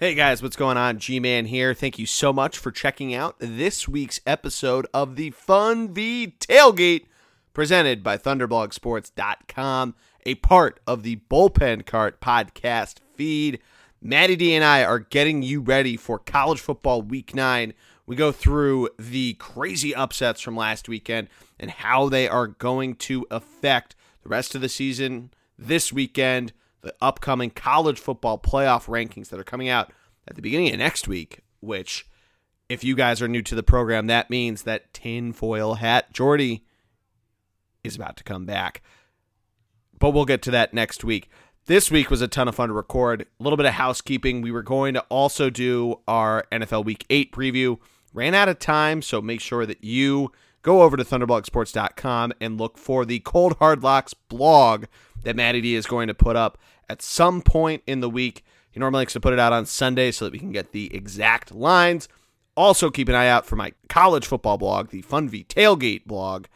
Hey guys, what's going on? G Man here. Thank you so much for checking out this week's episode of the Funvee Tailgate presented by ThunderblogSports.com, a part of the Bullpen Cart podcast feed. Maddie D and I are getting you ready for college football week nine. We go through the crazy upsets from last weekend and how they are going to affect the rest of the season this weekend the upcoming college football playoff rankings that are coming out at the beginning of next week, which, if you guys are new to the program, that means that tinfoil hat Geordie is about to come back. But we'll get to that next week. This week was a ton of fun to record. A little bit of housekeeping. We were going to also do our NFL Week 8 preview. Ran out of time, so make sure that you go over to thunderblogsports.com and look for the Cold Hard Locks blog that Matty D is going to put up at some point in the week. He normally likes to put it out on Sunday so that we can get the exact lines. Also, keep an eye out for my college football blog, the Funvee Tailgate blog.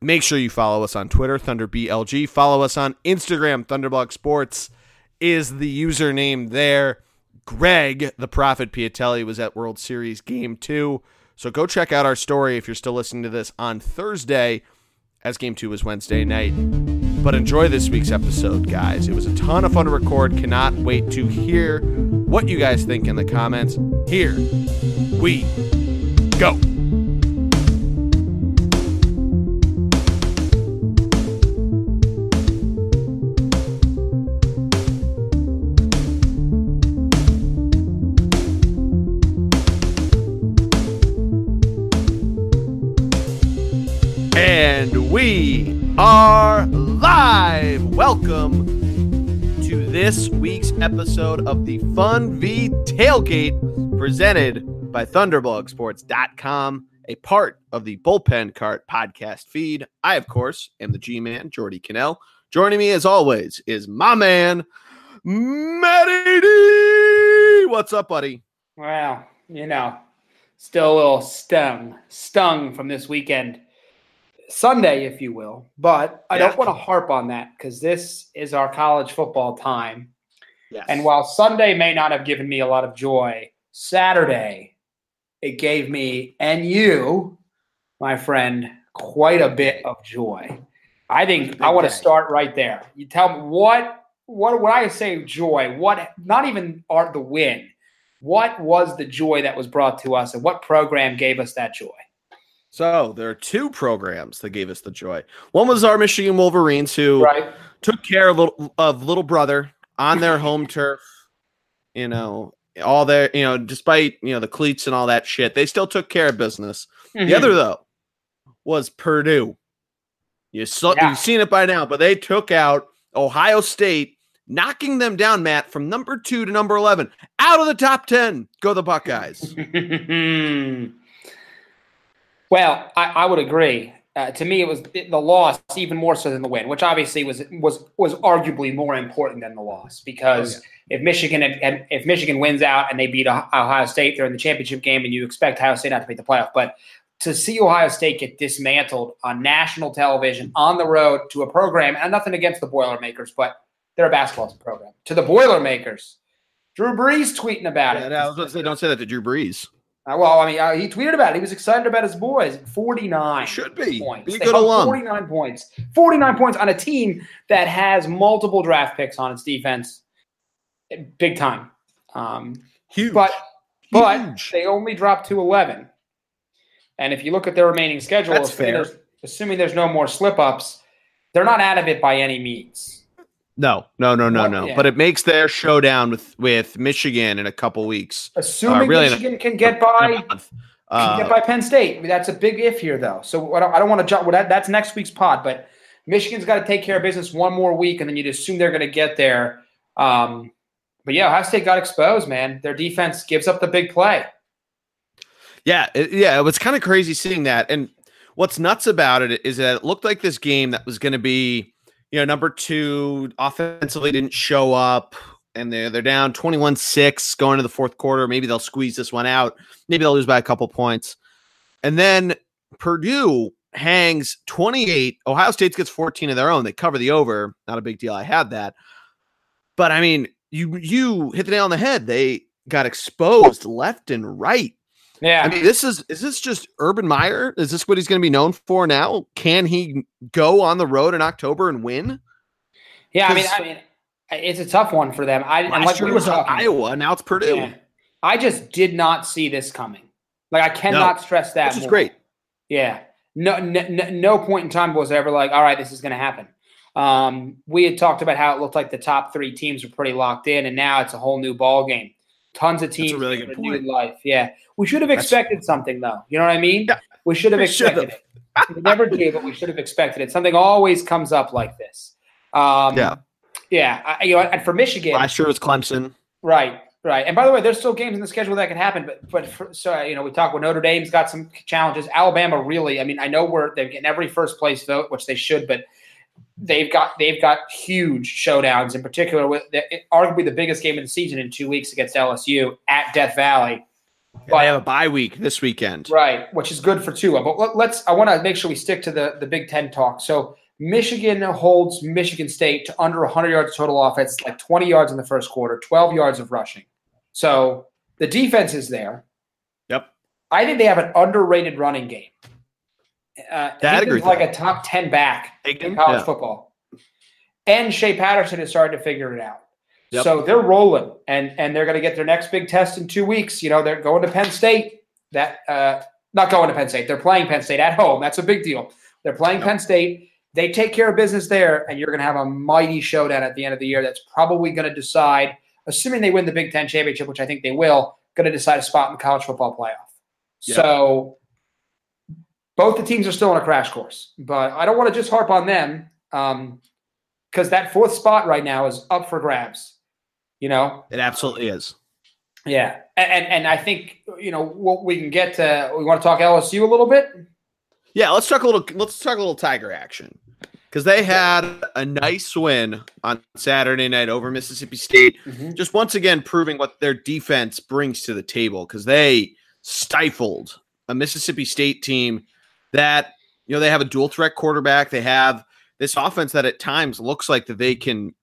Make sure you follow us on Twitter, ThunderBLG. Follow us on Instagram, Thunderblog Sports is the username there. Greg, the Prophet Piatelli, was at World Series Game 2. So go check out our story if you're still listening to this on Thursday, as Game 2 was Wednesday night. But enjoy this week's episode, guys. It was a ton of fun to record. Cannot wait to hear what you guys think in the comments. Here we go. And we are live. Welcome to this week's episode of the Funvee Tailgate presented by ThunderblogSports.com, a part of the Bullpen Cart podcast feed. I, of course, am the G Man, Geordie Connell. Joining me, as always, is my man, Matty D. What's up, buddy? Well, you know, still a little stung, stung from this weekend. Sunday, if you will. But I Yeah. don't want to harp on that because this is our college football time. Yes. And while Sunday may not have given me a lot of joy, Saturday, it gave me and you, my friend, quite a bit of joy. I think I want to start right there. You tell me what what when I say joy, what not even art the win. What was the joy that was brought to us and what program gave us that joy? So there are two programs that gave us the joy. One was our Michigan Wolverines, who Right? took care of little, of little brother on their home turf. You know, all their you know, despite you know the cleats and all that shit, they still took care of business. Mm-hmm. The other though was Purdue. You saw Yeah. you've seen it by now, but they took out Ohio State, knocking them down, Matt, from number two to number eleven, out of the top ten. Go the Buckeyes. well, I, I would agree. Uh, to me, it was the loss even more so than the win, which obviously was was was arguably more important than the loss because Oh, if Michigan had, if Michigan wins out and they beat Oh- Ohio State, they're in the championship game, and you expect Ohio State not to make the playoff. But to see Ohio State get dismantled on national television on the road to a program, and nothing against the Boilermakers, but they're a basketball program to the Boilermakers. Drew Brees tweeting about Yeah, it. I was going to say, don't say that to Drew Brees. Uh, well, I mean, uh, he tweeted about it. He was excited about his boys. 49 Should be. points. Be good alum. 49 points. 49 points on a team that has multiple draft picks on its defense. Big time. Um, Huge. but but they only dropped to 11. And if you look at their remaining schedule, That's assuming, fair. There's, assuming there's no more slip ups, they're not out of it by any means. No, no, no, no, Well, no. yeah. But it makes their showdown with with Michigan in a couple weeks. Assuming really Michigan can get by a month. can Uh, get by Penn State. That's a big if here, though. So I don't, I don't want to jump. Well, that, that's next week's pod, but Michigan's got to take care of business one more week, and then you'd assume they're going to get there. Um, but yeah, Ohio State got exposed, man. Their defense gives up the big play. yeah, it, yeah. It was kind of crazy seeing that. And what's nuts about it is that it looked like this game that was going to be, you know, number two offensively didn't show up. And they're they're down 21-6 going to the fourth quarter. Maybe they'll squeeze this one out. Maybe they'll lose by a couple points. And then Purdue hangs 28. Ohio State gets 14 of their own. They cover the over. Not a big deal. I had that. But I mean, you you hit the nail on the head. They got exposed left and right. Yeah. I mean, this is is this just Urban Meyer? Is this what he's going to be known for now? Can he go on the road in October and win? Yeah, I mean, I mean, it's a tough one for them. I Last like year we was talking, Iowa. Now it's Purdue, yeah. I just did not see this coming. Like I cannot stress that. which is great. Yeah. No, no, no no point in time was ever like, all right, this is going to happen. Um, we had talked about how it looked like the top three teams were pretty locked in, and now it's a whole new ball game. Tons of teams. a really good point. Life. Yeah. We should have That's- expected something, though. You know what I mean? Yeah. We should have expected it. We never do, but we should have expected it. Something always comes up like this. Um, Yeah. Yeah. I, you know, and for Michigan, Last year was Clemson. Right, right. And by the way, there's still games in the schedule that can happen. But but for, so you know, we talk with Notre Dame's got some challenges. Alabama really. I mean, I know we're they're getting every first place vote, which they should, but they've got they've got huge showdowns. In particular, with the, arguably the biggest game of the season in two weeks against LSU at Death Valley. But they have a bye week this weekend. Right, which is good for Tua. But let, let's. I want to make sure we stick to the the Big Ten talk. So Michigan holds Michigan State to under 100 yards total offense, like 20 yards in the first quarter, 12 yards of rushing. So the defense is there. Yep. I think they have an underrated running game. Uh, Yeah, I'd agree like that. a top 10 back in college yeah. football. And Shea Patterson is starting to figure it out. Yep. So they're rolling, and and they're going to get their next big test in two weeks. You know, they're going to Penn State. That uh, not going to Penn State. They're playing Penn State at home. That's a big deal. They're playing Yep. Penn State. They take care of business there, and you're going to have a mighty showdown at the end of the year. That's probably going to decide, assuming they win the Big Ten championship, which I think they will, going to decide a spot in the college football playoff. Yep. So both the teams are still on a crash course, but I don't want to just harp on them um, because that fourth spot right now is up for grabs. You know, It absolutely is. yeah, and and, and I think you know what we can get to. We want to talk LSU a little bit. Yeah, let's talk a little. Let's talk a little Tiger action because they had a nice win on Saturday night over Mississippi State. Mm-hmm. Just once again proving what their defense brings to the table because they stifled a Mississippi State team that you know they have a dual threat quarterback. They have this offense that at times looks like that they can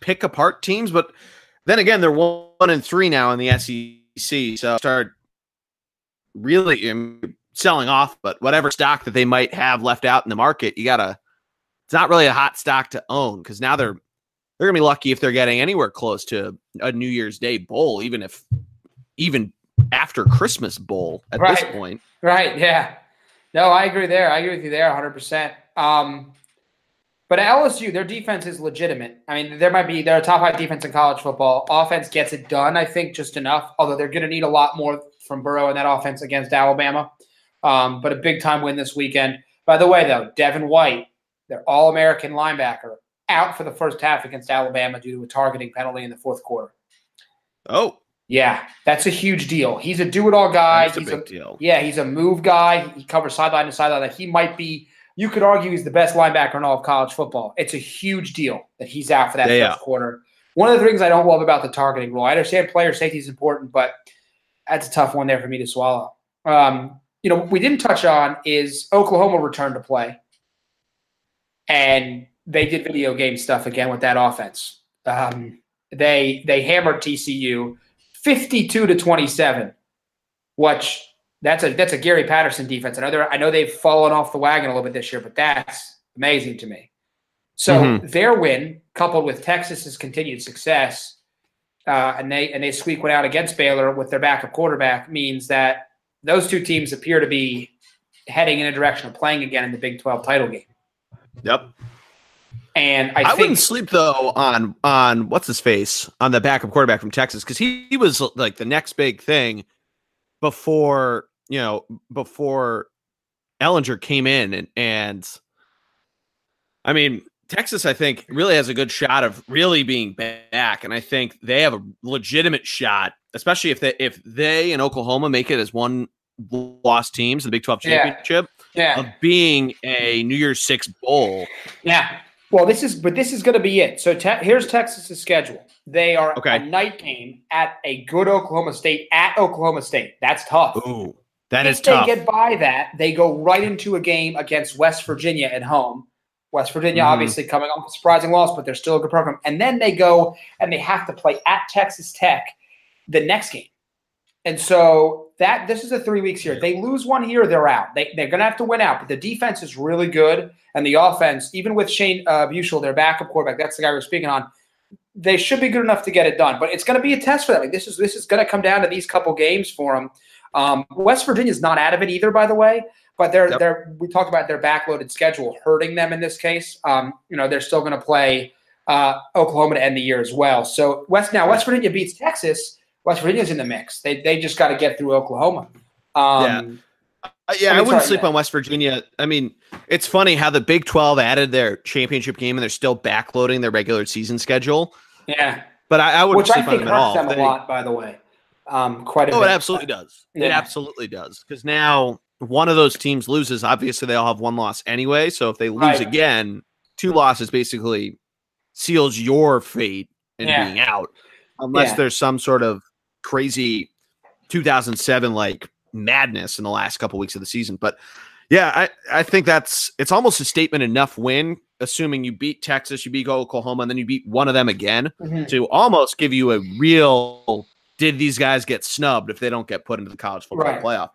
pick apart teams, but then again they're one and three now in the SEC. So start really um, selling off, but whatever stock that they might have left out in the market, you gotta. It's not really a hot stock to own because now they're they're gonna be lucky if they're getting anywhere close to a New Year's Day bowl, even if even after Christmas bowl at this point. Right. Yeah. No, I agree there. I agree with you there 100%. Um, but at LSU, their defense is legitimate. I mean, there might be, they're a top five defense in college football. Offense gets it done, I think, just enough, although they're going to need a lot more from Burrow in that offense against Alabama. Um, but a big time win this weekend. By the way, though, Devin White, their All American linebacker, out for the first half against Alabama due to a targeting penalty in the fourth quarter. Oh, Yeah, that's a huge deal. He's a do it all guy. that's a He's big deal. yeah, he's a move guy. He covers sideline to sideline. Like he might be. You could argue he's the best linebacker in all of college football. It's a huge deal that he's out for that Yeah, first quarter. One of the things I don't love about the targeting rule, I understand player safety is important, but that's a tough one there for me to swallow. Um, you know, we didn't touch on is Oklahoma returned to play, and they did video game stuff again with that offense. Um, they they hammered TCU fifty-two to twenty-seven, which that's a that's a Gary Patterson defense. I know they're, I know they've fallen off the wagon a little bit this year, but that's amazing to me. So Mhm. their win, coupled with Texas's continued success, uh, and they and they squeak one out against Baylor with their backup quarterback, means that those two teams appear to be heading in a direction of playing again in the Big Twelve title game. Yep. And I, I, think wouldn't sleep though on on what's his face on the backup quarterback from Texas because he, he was like the next big thing before you know before Ehlinger came in and and I mean Texas I think really has a good shot of really being back and I think they have a legitimate shot especially if they if they and Oklahoma make it as one lost teams in the Big 12 Yeah. championship yeah, of being a New Year's 6 bowl Yeah. Well, this is, but this is going to be it. So te- here's Texas's schedule. They are Okay. a night game at a good Oklahoma State at Oklahoma State. That's tough. ooh that if is they get by that, they go right into a game against West Virginia at home, West Virginia, Mhm. obviously coming off a surprising loss, but they're still a good program. And then they go and they have to play at Texas Tech the next game. And so that this is a three weeks here. They lose one here, they're out. They, they're going to have to win out. But the defense is really good, and the offense, even with Shane uh, Buechele, their backup quarterback, that's the guy we're speaking on. They should be good enough to get it done. But it's going to be a test for them. Like, this is this is going to come down to these couple games for them. Um, West Virginia's not out of it either, by the way. But they're Yep. they're we talked about their backloaded schedule hurting them in this case. Um, you know they're still going to play uh, Oklahoma to end the year as well. So West now West Virginia beats Texas. West Virginia's in the mix. They they just got to get through Oklahoma. Um, Uh, yeah, I I, wouldn't sleep yeah. on West Virginia. I mean, it's funny how the Big 12 added their championship game and they're still backloading their regular season schedule. yeah, But I, I wouldn't which I sleep on think them at all. hurts them a They- lot. By the way, um, quite a bit. Oh, bit. it absolutely does. It absolutely does. Because now one of those teams loses. Obviously, they all have one loss anyway. So if they lose Right. again, two losses basically seals your fate in Yeah. being out, unless Yeah. there's some sort of crazy 2007 like madness in the last couple weeks of the season. But yeah, I, I think that's it's almost a statement enough win, assuming you beat Texas, you beat Oklahoma, and then you beat one of them again Mhm. to almost give you a real did these guys get snubbed if they don't get put into the college football Right. playoff?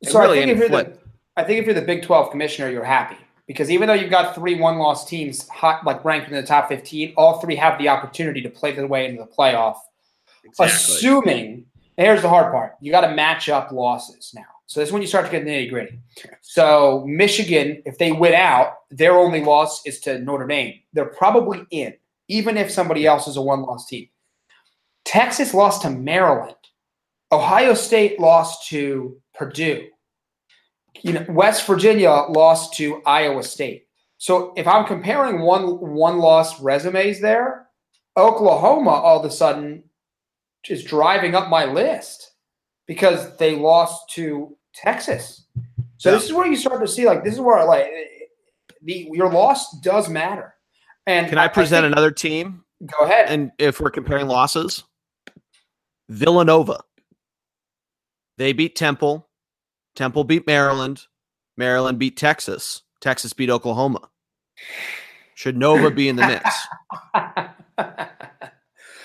It So really I think if you're flip. the, I think if you're the Big Twelve commissioner, you're happy because even though you've got three one-loss teams hot, like ranked in the top fifteen, all three have the opportunity to play their way into the playoff. Assuming, here's the hard part: you got to match up losses now. So this is when you start to get nitty gritty. So Michigan, if they win out, their only loss is to Notre Dame. They're probably in, even if somebody else is a one-loss team. Texas lost to Maryland. Ohio State lost to Purdue. You know, West Virginia lost to Iowa State. So if I'm comparing one one loss resumes there, Oklahoma all of a sudden is driving up my list because they lost to Texas. So Yeah. this is where you start to see like this is where like the your loss does matter. And Can I present think- another team? Go ahead. And if we're comparing losses, Villanova. They beat Temple. Temple beat Maryland. Maryland beat Texas. Texas beat Oklahoma. Should Nova be in the mix?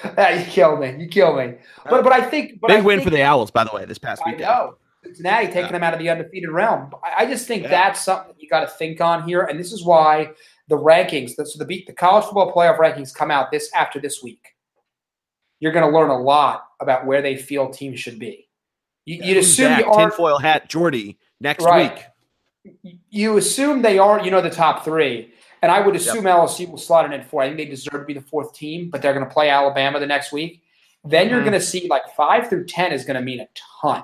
Ah, you kill me. You kill me. But but I think but Big I win think, for the Owls, by the way, this past I weekend. know Cincinnati taking Yeah. them out of the undefeated realm. I, I just think Yeah. that's something you got to think on here, and this is why the rankings, the, so the beat the college football playoff rankings come out this after this week. You're going to learn a lot about where they feel teams should be. You, you'd assume back? you are tinfoil hat Geordie next Right. week. you assume they are, you know, the top three. And I would assume LSU will slot it in four. I think they deserve to be the fourth team, but they're going to play Alabama the next week. Then you're Mhm. going to see like five through 10 is going to mean a ton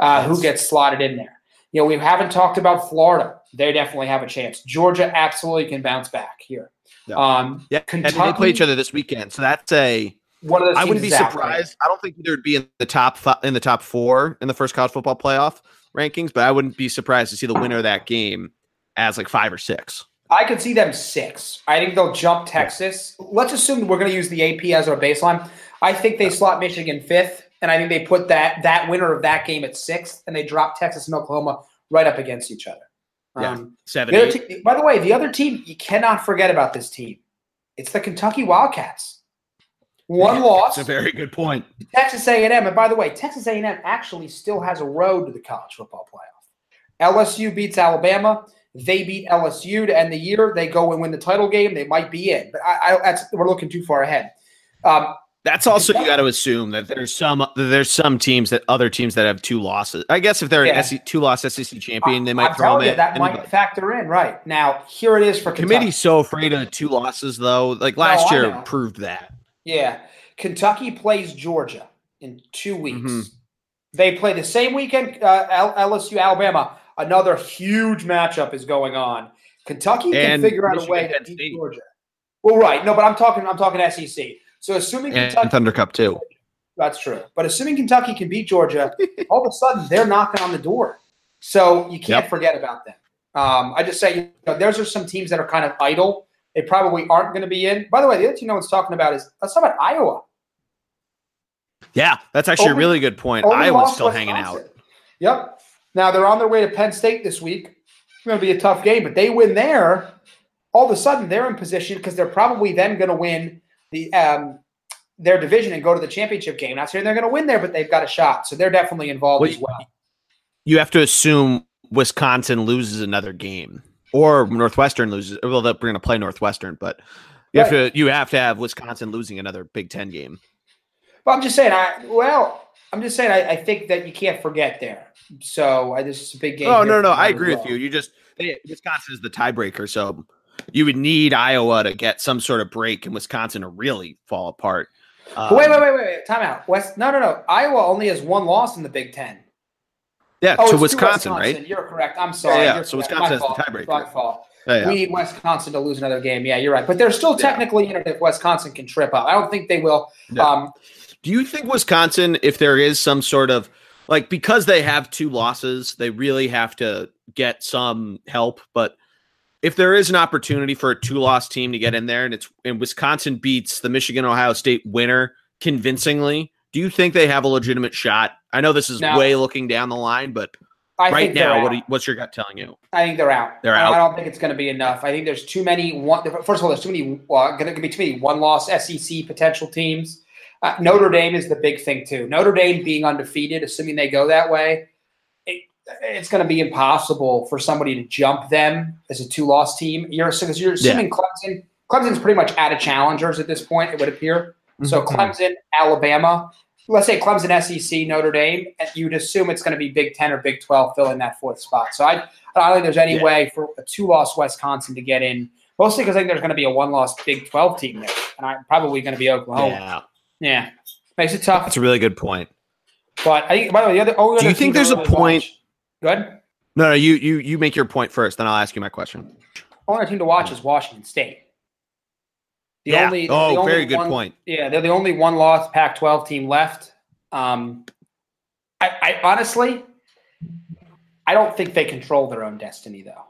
uh, who gets slotted in there. You know, we haven't talked about Florida. They definitely have a chance. Georgia absolutely can bounce back here. Yeah. Um, Yeah, and they play each other this weekend, so that's a. one of those I wouldn't be right? surprised. I don't think either would be in the top fi- in the top four in the first college football playoff rankings, but I wouldn't be surprised to see the winner of that game as like five or six. I could see them six. I think they'll jump Texas. Let's assume we're going to use the AP as our baseline. I think they slot Michigan fifth, and I think they put that that winner of that game at sixth, and they drop Texas and Oklahoma right up against each other. Yeah. Um, Seven. the te- by the way, the other team you cannot forget about this team. It's the Kentucky Wildcats. One loss, That's a very good point. Texas A&M. And by the way, Texas A&M actually still has a road to the college football playoff. LSU beats Alabama. They beat LSU to end the year. They go and win the title game. They might be in, but I, I, that's, we're looking too far ahead. Um, That's also you got to assume that there's some there's some teams that other teams that have two losses. I guess if they're Yeah. an SEC, two loss SEC champion, they might I'm throw telling them you, in. that might factor in. Right now, here it is for Kentucky. Committee's so afraid of two losses though. Like last I year proved that. Yeah, Kentucky plays Georgia in two weeks. Mhm. They play the same weekend. Uh, L- LSU Alabama. Another huge matchup is going on. Kentucky can And figure out a way to beat Georgia. Well, right. No, but I'm talking. I'm talking SEC. So assuming And Kentucky, Thunder Cup too. that's true. But assuming Kentucky can beat Georgia, all of a sudden they're knocking on the door. So you can't Yep. forget about them. Um, I just say, you know, those are some teams that are kind of idle. They probably aren't going to be in. By the way, the other team no one's talking about is let's talk about Iowa. Yeah, that's actually Only- a really good point. Iowa's still hanging out. Yep. Now they're on their way to Penn State this week. It's going to be a tough game, but they win there. all of a sudden they're in position because they're probably then going to win the um, their division and go to the championship game. Not saying they're going to win there, but they've got a shot, so they're definitely involved Well, as well. You have to assume Wisconsin loses another game, or Northwestern loses. Well, they're going to play Northwestern, but you have to you have to have Wisconsin losing another Big Ten game. Well, I'm just saying, I well, I'm just saying, I, I think that you can't forget there. So I, this is a big game. Oh no, no, I agree with you. You just they, Wisconsin is the tiebreaker, so you would need Iowa to get some sort of break and Wisconsin to really fall apart. But wait, Um, wait, wait, wait, wait. Time out. West. No, no, no. Iowa only has one loss in the Big Ten. Yeah, Oh, to it's Wisconsin, right? You're correct. I'm sorry. yeah. You're So correct. Wisconsin My has the tiebreaker. My fault. Yeah, yeah. We need Wisconsin to lose another game. Yeah, you're right. But they're still technically in it if Wisconsin can trip up. I don't think they will. Yeah. Um, Do you think Wisconsin, if there is some sort of like because they have two losses, they really have to get some help? But if there is an opportunity for a two-loss team to get in there, and it's and Wisconsin beats the Michigan Ohio State winner convincingly, do you think they have a legitimate shot? I know this is No. way looking down the line, but I right now, what you, what's your gut telling you? I think they're out. They're I- out? I don't think it's going to be enough. I think there's too many. One, first of all, there's too many. Uh, going to be too many one-loss SEC potential teams. Uh, Notre Dame is the big thing too. Notre Dame being undefeated, assuming they go that way, it, it's going to be impossible for somebody to jump them as a two-loss team. You're because you're assuming Clemson. Clemson's pretty much out of challengers at this point. It would appear. So Mhm. Clemson, Alabama. Let's say Clemson, SEC, Notre Dame. You'd assume it's going to be Big Ten or Big Twelve filling that fourth spot. So I, I don't think there's any Yeah. way for a two-loss Wisconsin to get in. Mostly because I think there's going to be a one-loss Big Twelve team there, and I'm probably going to be Oklahoma. yeah, Yeah, makes it tough. that's a really good point. But I think, by the way, the other. Do you think there's a point- watch- ahead. No, no, you you you make your point first, then I'll ask you my question. Only team to watch is Washington State. The yeah. only- the oh, only very good one- point. Yeah, they're the only one loss Pac-12 team left. Um, I, I honestly, I don't think they control their own destiny, though.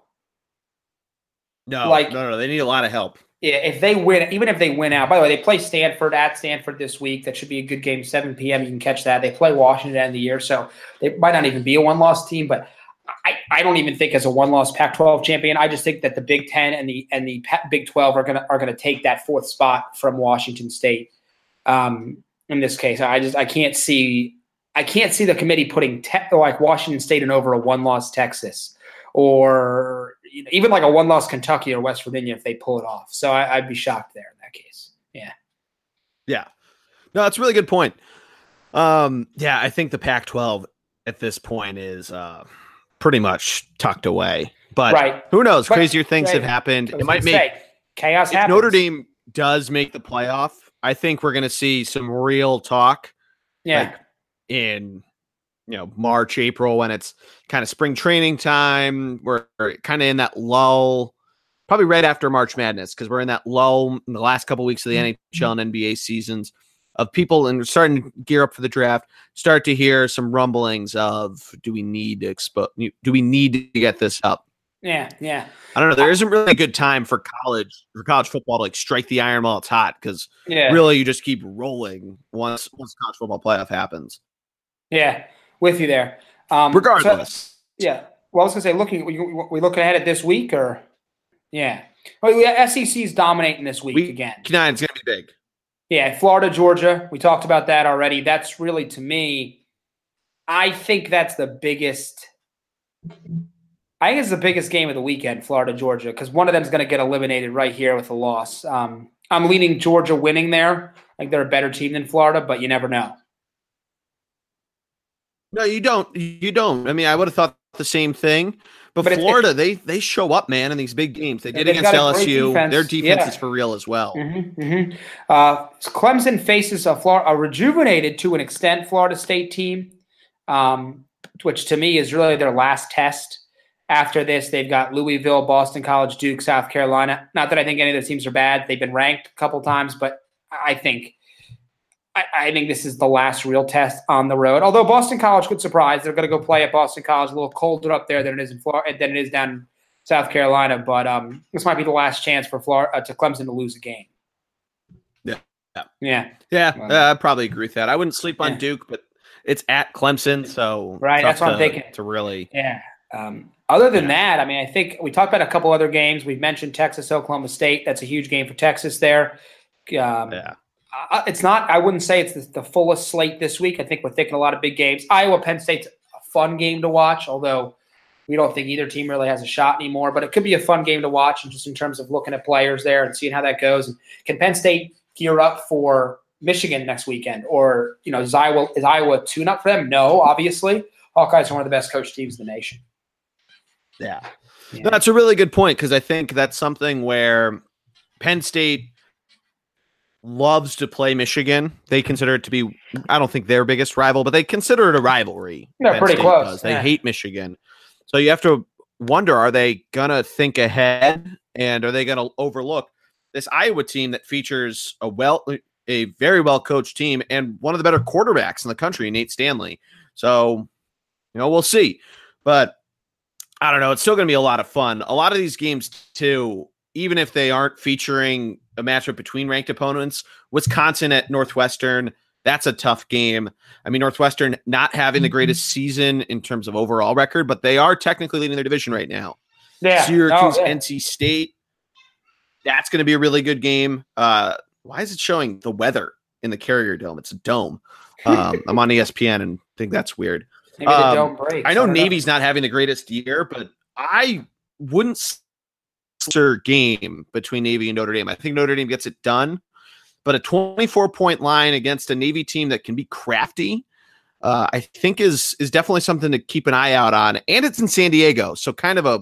No, Like- no, no, they need a lot of help. If they win, even if they win out. By the way, they play Stanford at Stanford this week. That should be a good game, 7 p.m. You can catch that. They play Washington at the end of the year, so they might not even be a one-loss team. But I, I don't even think as a one-loss Pac-12 champion. I just think that the Big Ten and the and the Big 12 are gonna are gonna take that fourth spot from Washington State. Um, in this case, I just I can't see I can't see the committee putting te- like Washington State and over a one-loss Texas or you know, even like a one-loss Kentucky or West Virginia if they pull it off. So I, I'd be shocked there in that case. Yeah, Yeah. No, that's a really good point. Um, yeah, I think the Pac 12 at this point is uh pretty much tucked away. But right. who knows? But- Crazier things have happened. It might make say, chaos if happens. Notre Dame does make the playoff, I think we're gonna see some real talk Yeah, like, in you know March, April when it's kind of spring training time. We're kind of in that lull, probably right after March Madness because we're in that lull in the last couple weeks of the mm-hmm. NHL and NBA seasons of people and starting to gear up for the draft. Start to hear some rumblings of do we need to expose? Do we need to get this up? yeah, yeah, I don't know. There isn't really a good time for college for college football to like strike the iron while it's hot because yeah, really you just keep rolling once once college football playoff happens. yeah. With you there. Um, Regardless. so- yeah. Well, I was gonna say, looking, we, we looking ahead at this week, or yeah. Well, yeah, SEC's dominating this week Week again. Nine, it's gonna be big. Yeah, Florida, Georgia. We talked about that already. That's really to me, I think that's the biggest. I think it's the biggest game of the weekend, Florida, Georgia, because one of them is going to get eliminated right here with a loss. Um, I'm leaning Georgia winning there. I think they're a better team than Florida, but you never know. No, you don't. You don't. I mean, I would have thought the same thing. But, But it's- Florida, they they show up, man, in these big games. They did against got a great LSU. defense. Their defense Yeah. is for real as well. hmm Uh, Clemson faces a, Florida, a rejuvenated to an extent Florida State team, um, which to me is really their last test. After this, they've got Louisville, Boston College, Duke, South Carolina. Not that I think any of those teams are bad; they've been ranked a couple times, but I think I, I think this is the last real test on the road. Although Boston College could surprise, they're going to go play at Boston College, a little colder up there than it is in Florida, than it is down in South Carolina. But um, this might be the last chance for Florida uh, to Clemson to lose a game. Yeah. Yeah. Yeah. Yeah, uh, I probably agree with that. I wouldn't sleep on Yeah. Duke, but it's at Clemson, so Right, that's what I'm to- thinking. To really, Yeah. Um, Other than that, I mean, I think we talked about a couple other games. We've mentioned Texas, Oklahoma State. That's a huge game for Texas there. Um, Yeah. Uh, it's not. I wouldn't say it's the, the fullest slate this week. I think we're thinking a lot of big games. Iowa, Penn State's a fun game to watch, although we don't think either team really has a shot anymore. But it could be a fun game to watch, and just in terms of looking at players there and seeing how that goes. And can Penn State gear up for Michigan next weekend, or you know, is Iowa is Iowa tune up for them? No, obviously. Hawkeyes are one of the best coach teams in the nation. Yeah. Yeah. No, that's a really good point because I think that's something where Penn State loves to play Michigan. They consider it to be, I don't think their biggest rival, but they consider it a rivalry. They're Penn pretty State close, They yeah. hate Michigan. So you have to wonder are they going to think ahead and are they going to overlook this Iowa team that features a well, a very well coached team and one of the better quarterbacks in the country, Nate Stanley. So, you know, we'll see. But I don't know. It's still going to be a lot of fun. A lot of these games, too, even if they aren't featuring a matchup between ranked opponents, Wisconsin at Northwestern, that's a tough game. I mean, Northwestern not having the greatest season in terms of overall record, but they are technically leading their division right now. Yeah, Syracuse, Oh, yeah. NC State, that's going to be a really good game. Uh, why is it showing the weather in the Carrier Dome? It's a dome. Um, I'm on ESPN and think that's weird. Maybe the um, dome breaks. I know don't Navy's not having the greatest year, but I wouldn't censor game between Navy and Notre Dame. I think Notre Dame gets it done, but a 24 point line against a Navy team that can be crafty, uh, I think is is definitely something to keep an eye out on. And it's in San Diego, so kind of a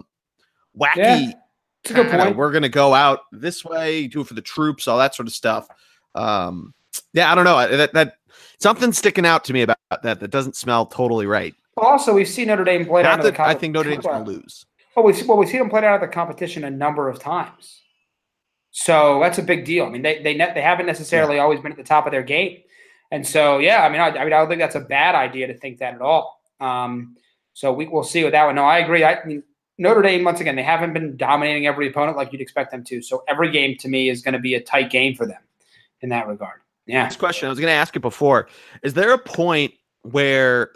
wacky. Yeah, It's a good point. We're gonna go out this way, do it for the troops, all that sort of stuff. Um, yeah, I don't know. That that something's sticking out to me about that that doesn't smell totally right. Also, we've seen Notre Dame play out Not of the that I think Notre Dame's going to lose. Well, we've, well, we've seen them played out of the competition a number of times. So that's a big deal. I mean, they they ne- they haven't necessarily always been at the top of their game, and so yeah, I mean, I, I mean, I don't think that's a bad idea to think that at all. Um, so we will see with that one. No, I agree. I mean, Notre Dame once again, they haven't been dominating every opponent like you'd expect them to. So every game to me is going to be a tight game for them in that regard. Yeah. Next question. I was going to ask it before. Is there a point where,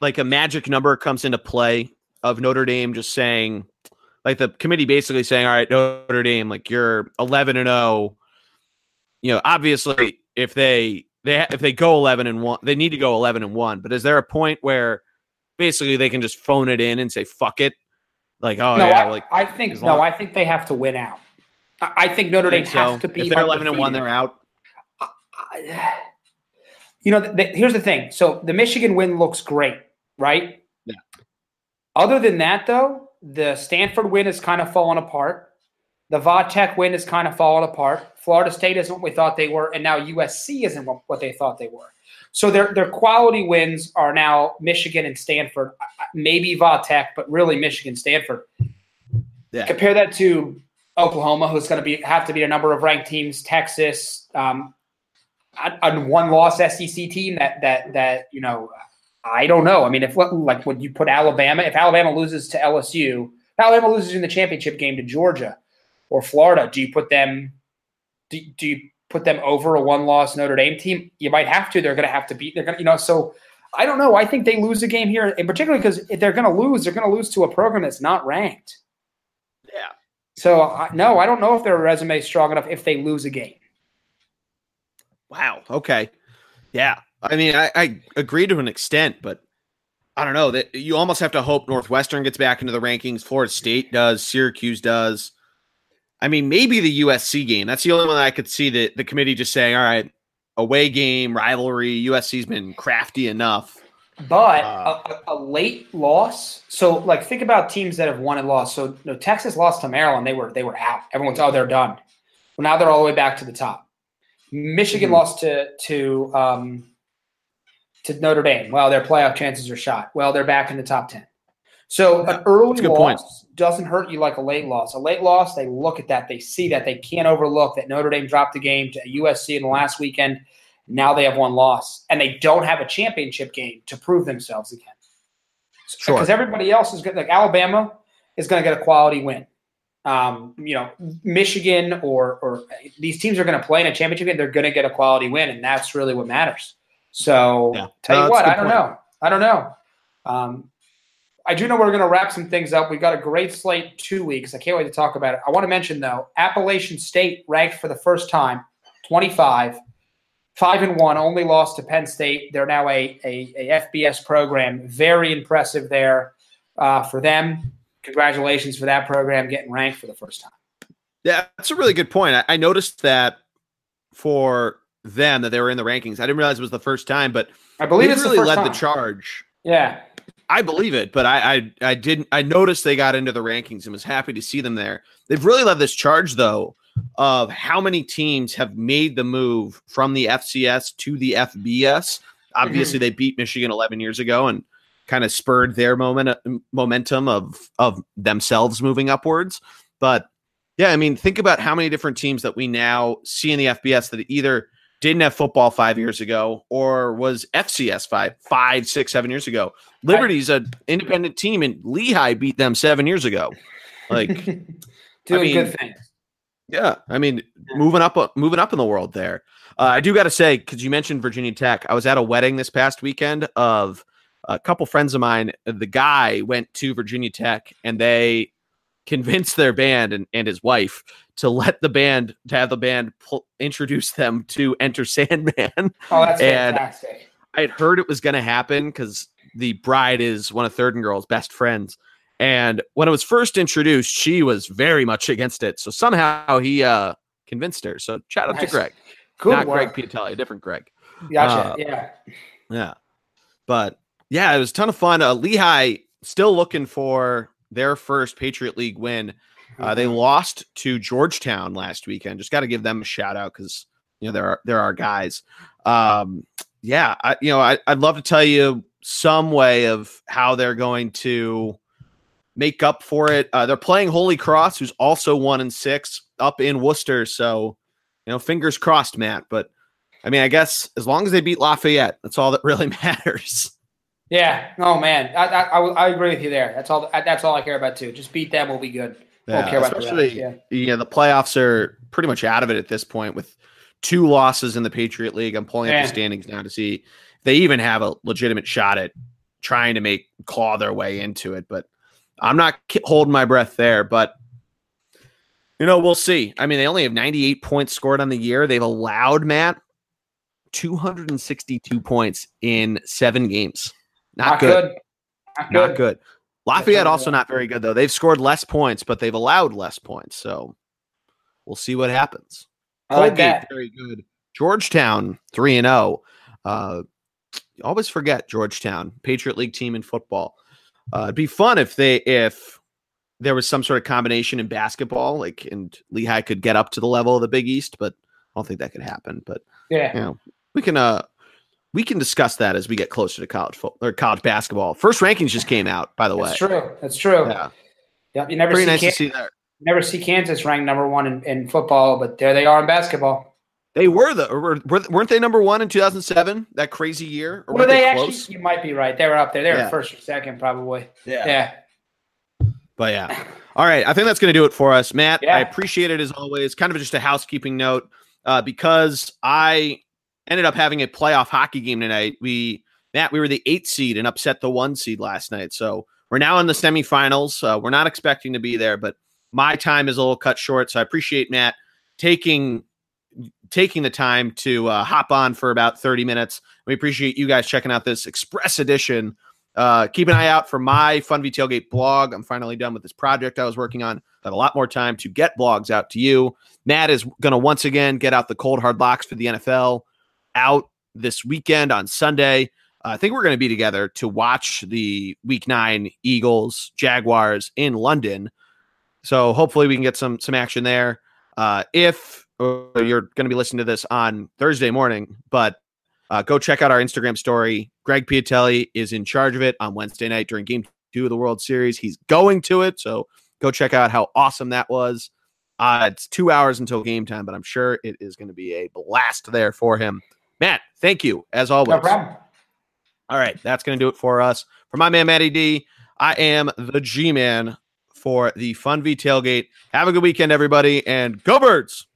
like, a magic number comes into play of Notre Dame just saying, like, the committee basically saying, "All right, Notre Dame, like, you're 11 and 0." You know, obviously, if they they if they go 11 and one, they need to go 11 and one. But is there a point where basically they can just phone it in and say, "Fuck it"? Like, oh no, yeah, I, like I think no, I think they have to win out. I, I think Notre Dame think so. has to be. if they're 11 and one, they're out. I- you know, th- th- here's the thing. So the Michigan win looks great, right? Other than that, though, the Stanford win is kind of falling apart. The Vodtech win is kind of falling apart. Florida State isn't what we thought they were, and now USC isn't what, they thought they were. So their their quality wins are now Michigan and Stanford, maybe Vodtech, but really Michigan, Stanford. Yeah. Compare that to Oklahoma, who's going to be have to be a number of ranked teams. Texas, um, a, a one-loss SEC team that that that you know, I don't know. I mean, if what like would you put Alabama? If Alabama loses to LSU, if Alabama loses in the championship game to Georgia or Florida, do you put them? Do, do you put them over a one-loss Notre Dame team? You might have to. They're going to have to beat. They're going to, you know. So I don't know. I think they lose a game here, and particularly because if they're going to lose, they're going to lose to a program that's not ranked. Yeah. So I no, I don't know if their resume is strong enough if they lose a game. Wow. Okay. Yeah. I mean, I, I agree to an extent, but I don't know that you almost have to hope Northwestern gets back into the rankings. Florida State does. Syracuse does. I mean, maybe the USC game. That's the only one that I could see that the committee just saying, all right, away game, rivalry. USC's been crafty enough. But Uh. a, a late loss. So like think about teams that have won and lost. So no, Texas lost to Maryland. They were they were out. Everyone's oh they're done. Well now they're all the way back to the top. Michigan Mhm. lost to to um, to Notre Dame. Well, their playoff chances are shot. Well, they're back in the top ten. So an early loss point. doesn't hurt you like a late loss. A late loss, they look at that, they see that, they can't overlook that Notre Dame dropped the game to USC in the last weekend. Now they have one loss, and they don't have a championship game to prove themselves again. Sure. Because everybody else is good. Like Alabama is going to get a quality win. Um, you know, Michigan or or these teams are going to play in a championship game. They're going to get a quality win, and that's really what matters. So Yeah. tell No, you what, I don't point. know. I don't know. Um, I do know we're going to wrap some things up. We've got a great slate two weeks. I can't wait to talk about it. I want to mention though, Appalachian State ranked for the first time, 25, five and one, only lost to Penn State. They're now a, a, a FBS program. Very impressive there uh, for them. Congratulations for that program getting ranked for the first time. Yeah, that's a really good point. I, I noticed that for them that they were in the rankings. I didn't realize it was the first time, but I believe it's really the led time. the charge. Yeah, I believe it, but I, I I didn't. I noticed they got into the rankings and was happy to see them there. They've really led this charge though of how many teams have made the move from the FCS to the FBS. Obviously, mm-hmm. they beat Michigan 11 years ago and kind of spurred their moment momentum of of themselves moving upwards. But yeah, I mean, think about how many different teams that we now see in the FBS that either didn't have football five years ago or was FCS five, five, six, seven years ago. Liberty's an independent team, and Lehigh beat them seven years ago. Like, doing mean, good things. yeah, I mean, moving up, uh, moving up in the world there. Uh, I do got to say, because you mentioned Virginia Tech, I was at a wedding this past weekend of a couple friends of mine. The guy went to Virginia Tech, and they convinced their band and, and his wife to let the band to have the band pull, introduce them to Enter Sandman. Oh, that's And- fantastic. I had heard it was going to happen because the bride is one of Third and Girl's best friends. And when it was first introduced, she was very much against it. So somehow he uh, convinced her. So shout out Nice. to Greg, Good not work. Greg Piatelli, a different Greg. Gotcha. uh, yeah. Yeah. But yeah, it was a ton of fun. Uh, Lehigh still looking for their first Patriot League win. Uh, they lost to Georgetown last weekend. Just got to give them a shout out because you know there are there are guys. Um, yeah, I, you know I, I'd love to tell you some way of how they're going to make up for it. Uh, they're playing Holy Cross, who's also one and six up in Worcester. So you know, fingers crossed, Matt. But I mean, I guess as long as they beat Lafayette, that's all that really matters. Yeah. Oh man, I, I, I, agree with you there. That's all. That's all I care about too. Just beat them, we'll be good. Won't care about the especially yeah. yeah, the playoffs are pretty much out of it at this point with two losses in the Patriot League. I'm pulling up the standings now to see if they even have a legitimate shot at trying to make claw their way into it. But I'm not holding my breath there. But you know, we'll see. I mean, they only have 98 points scored on the year. They've allowed Matt 262 points in seven games. Not, Not good. good. Not good. Not good. Lafayette also not. very good though. They've scored less points, but they've allowed less points. So we'll see what happens. I like Colgate that. very good. Georgetown three and zero. Uh, always forget Georgetown Patriot League team in football. Uh, it'd be fun if they if there was some sort of combination in basketball, like and Lehigh could get up to the level of the Big East, but I don't think that could happen. But Yeah. you know, we can uh we can discuss that as we get closer to college football or college basketball. First rankings just came out, by the way. That's true. That's true. Yeah, Yep. You never pretty see, nice Kan- to see that. never see Kansas ranked number one in, in football, but there they are in basketball. They were the were, were- weren't they number one in 2007? That crazy year, or Were were they, they actually? close? You might be right. They were up there. They were Yeah. first or second, probably. Yeah. Yeah. But yeah. All right. I think that's going to do it for us. Matt, Yeah. I appreciate it as always. Kind of just a housekeeping note uh, because I ended up having a playoff hockey game tonight. We, Matt, we were the eight seed and upset the one seed last night. So we're now in the semifinals. Uh, we're not expecting to be there, but my time is a little cut short. So I appreciate Matt taking taking the time to uh, hop on for about 30 minutes. We appreciate you guys checking out this express edition uh, keep an eye out for my Funvee Tailgate blog. I'm finally done with this project I was working on. I Got a lot more time to get blogs out to you. Matt is going to once again get out the cold hard locks for the NFL out this weekend on Sunday. Uh, I think we're going to be together to watch the Week Nine Eagles Jaguars in London. So hopefully we can get some some action there. Uh, if you're going to be listening to this on Thursday morning, but uh, go check out our Instagram story. Greg Piatelli is in charge of it on Wednesday night during game two of the World Series. He's going to it. So go check out how awesome that was. Uh, it's two hours until game time, but I'm sure it is going to be a blast there for him. Matt, thank you as always. No problem. All right, that's going to do it for us. For my man, Matty D, I am the G Man for the Funvee Tailgate. Have a good weekend, everybody, and go birds.